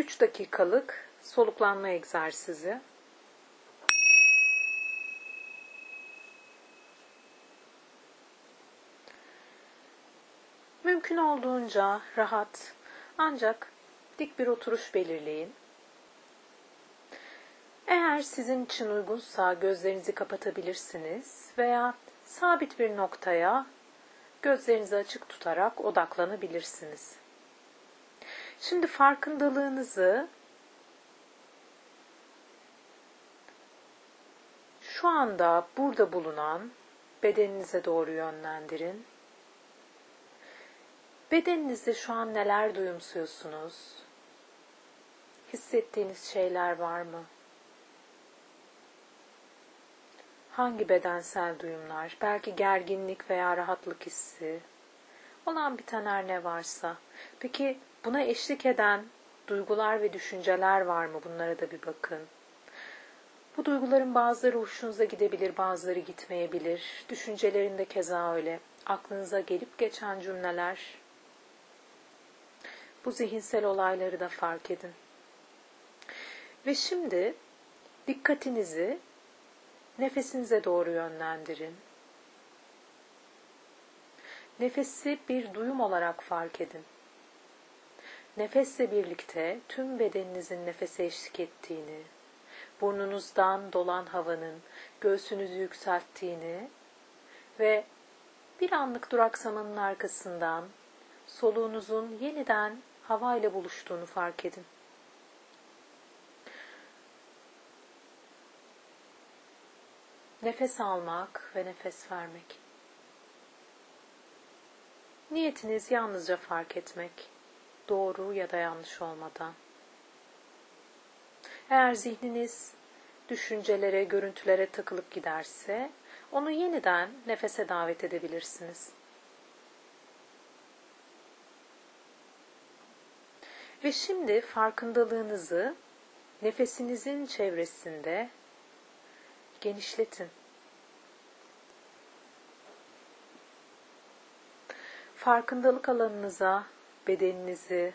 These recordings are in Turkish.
3 dakikalık soluklanma egzersizi. Mümkün olduğunca rahat ancak dik bir oturuş belirleyin. Eğer sizin için uygunsa gözlerinizi kapatabilirsiniz veya sabit bir noktaya gözlerinizi açık tutarak odaklanabilirsiniz. Şimdi farkındalığınızı şu anda burada bulunan bedeninize doğru yönlendirin. Bedeninizde şu an neler duyumsuyorsunuz? Hissettiğiniz şeyler var mı? Hangi bedensel duyumlar? Belki gerginlik veya rahatlık hissi. Olan biten her ne varsa. Peki buna eşlik eden duygular ve düşünceler var mı? Bunlara da bir bakın. Bu duyguların bazıları hoşunuza gidebilir, bazıları gitmeyebilir. Düşüncelerinde keza öyle. Aklınıza gelip geçen cümleler. Bu zihinsel olayları da fark edin. Ve şimdi dikkatinizi nefesinize doğru yönlendirin. Nefesi bir duyum olarak fark edin. Nefesle birlikte tüm bedeninizin nefese eşlik ettiğini, burnunuzdan dolan havanın göğsünüzü yükselttiğini ve bir anlık duraksamanın arkasından soluğunuzun yeniden havayla buluştuğunu fark edin. Nefes almak ve nefes vermek. Niyetiniz yalnızca fark etmek, doğru ya da yanlış olmadan. Eğer zihniniz düşüncelere, görüntülere takılıp giderse, onu yeniden nefese davet edebilirsiniz. Ve şimdi farkındalığınızı nefesinizin çevresinde genişletin. Farkındalık alanınıza bedeninizi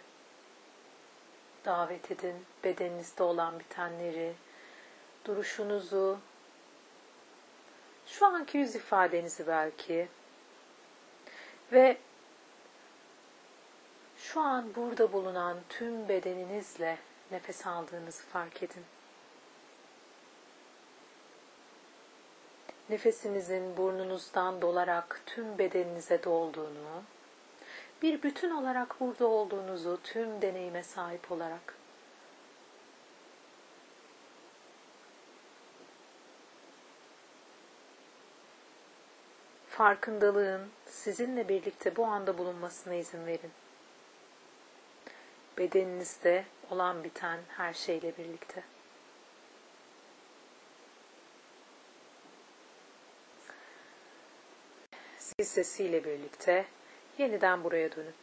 davet edin. Bedeninizde olan bitenleri, duruşunuzu, şu anki yüz ifadenizi belki ve şu an burada bulunan tüm bedeninizle nefes aldığınızı fark edin. Nefesinizin burnunuzdan dolarak tüm bedeninize dolduğunu, bir bütün olarak burada olduğunuzu tüm deneyime sahip olarak farkındalığın sizinle birlikte bu anda bulunmasına izin verin. Bedeninizde olan biten her şeyle birlikte. Siz sesiyle birlikte yeniden buraya dönün.